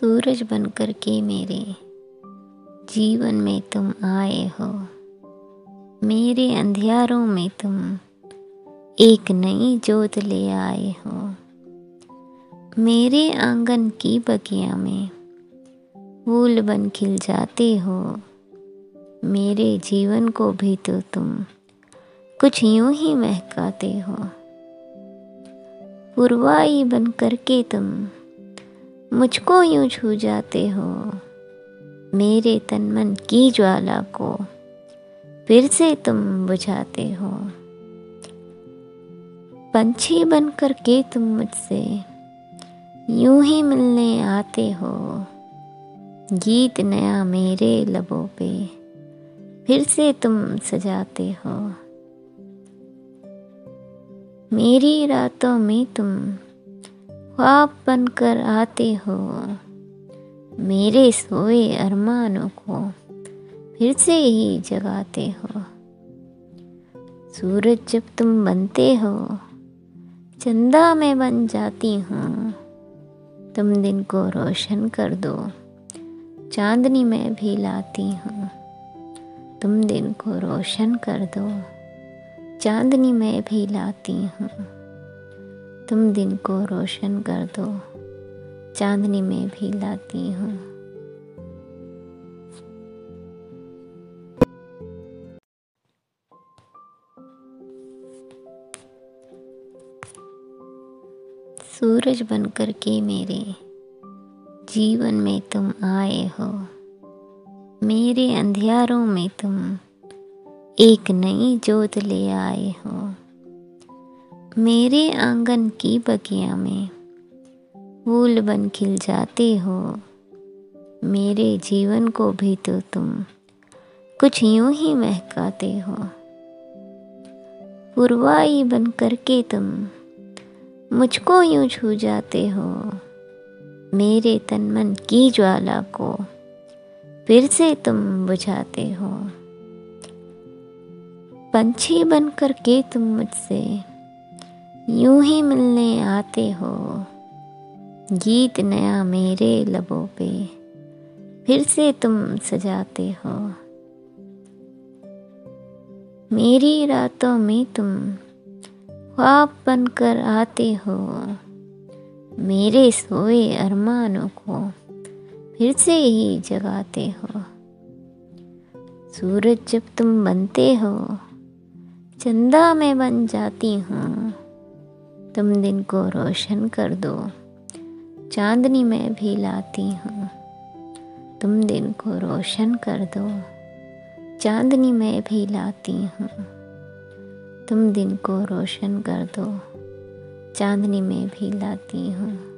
सूरज बनकर के मेरे जीवन में तुम आए हो। मेरे अंधियारों में तुम एक नई जोत ले आए हो। मेरे आँगन की बगिया में फूल बन खिल जाते हो। मेरे जीवन को भी तो तुम कुछ यूँ ही महकाते हो। पुरवाई बन करके तुम मुझको यूँ छू जाते हो। मेरे तन मन की ज्वाला को फिर से तुम बुझाते हो। पंछी बन करके तुम मुझसे यूँ ही मिलने आते हो। गीत नया मेरे लबों पे फिर से तुम सजाते हो। मेरी रातों में तुम ख्वाब बनकर आते हो। मेरे सोए अरमानों को फिर से ही जगाते हो। सूरज जब तुम बनते हो, चंदा में बन जाती हूँ। तुम दिन को रोशन कर दो, चांदनी में भी लाती हूँ। तुम दिन को रोशन कर दो, चांदनी में भी लाती हूँ। तुम दिन को रोशन कर दो। चांदनी में भी लाती हूँ। सूरज बनकर के मेरे जीवन में तुम आए हो। मेरे अंधियारों में तुम एक नई जोत ले आए हो। मेरे आँगन की बगिया में फूल बन खिल जाते हो। मेरे जीवन को भी तो तुम कुछ यूँ ही महकाते हो। पुरवाई बन करके तुम मुझको यूँ छू जाते हो। मेरे तन मन की ज्वाला को फिर से तुम बुझाते हो। पंछी बन कर के तुम मुझसे यूँ ही मिलने आते हो। गीत नया मेरे लबों पे, फिर से तुम सजाते हो। मेरी रातों में तुम ख्वाब बनकर आते हो। मेरे सोए अरमानों को फिर से ही जगाते हो। सूरज जब तुम बनते हो, चंदा में बन जाती हूँ। तुम दिन को रोशन कर दो। चांदनी मैं भी लाती हूँ। तुम दिन को रोशन कर दो। चांदनी मैं भी लाती हूँ। तुम दिन को रोशन कर दो। चांदनी में भी लाती हूँ।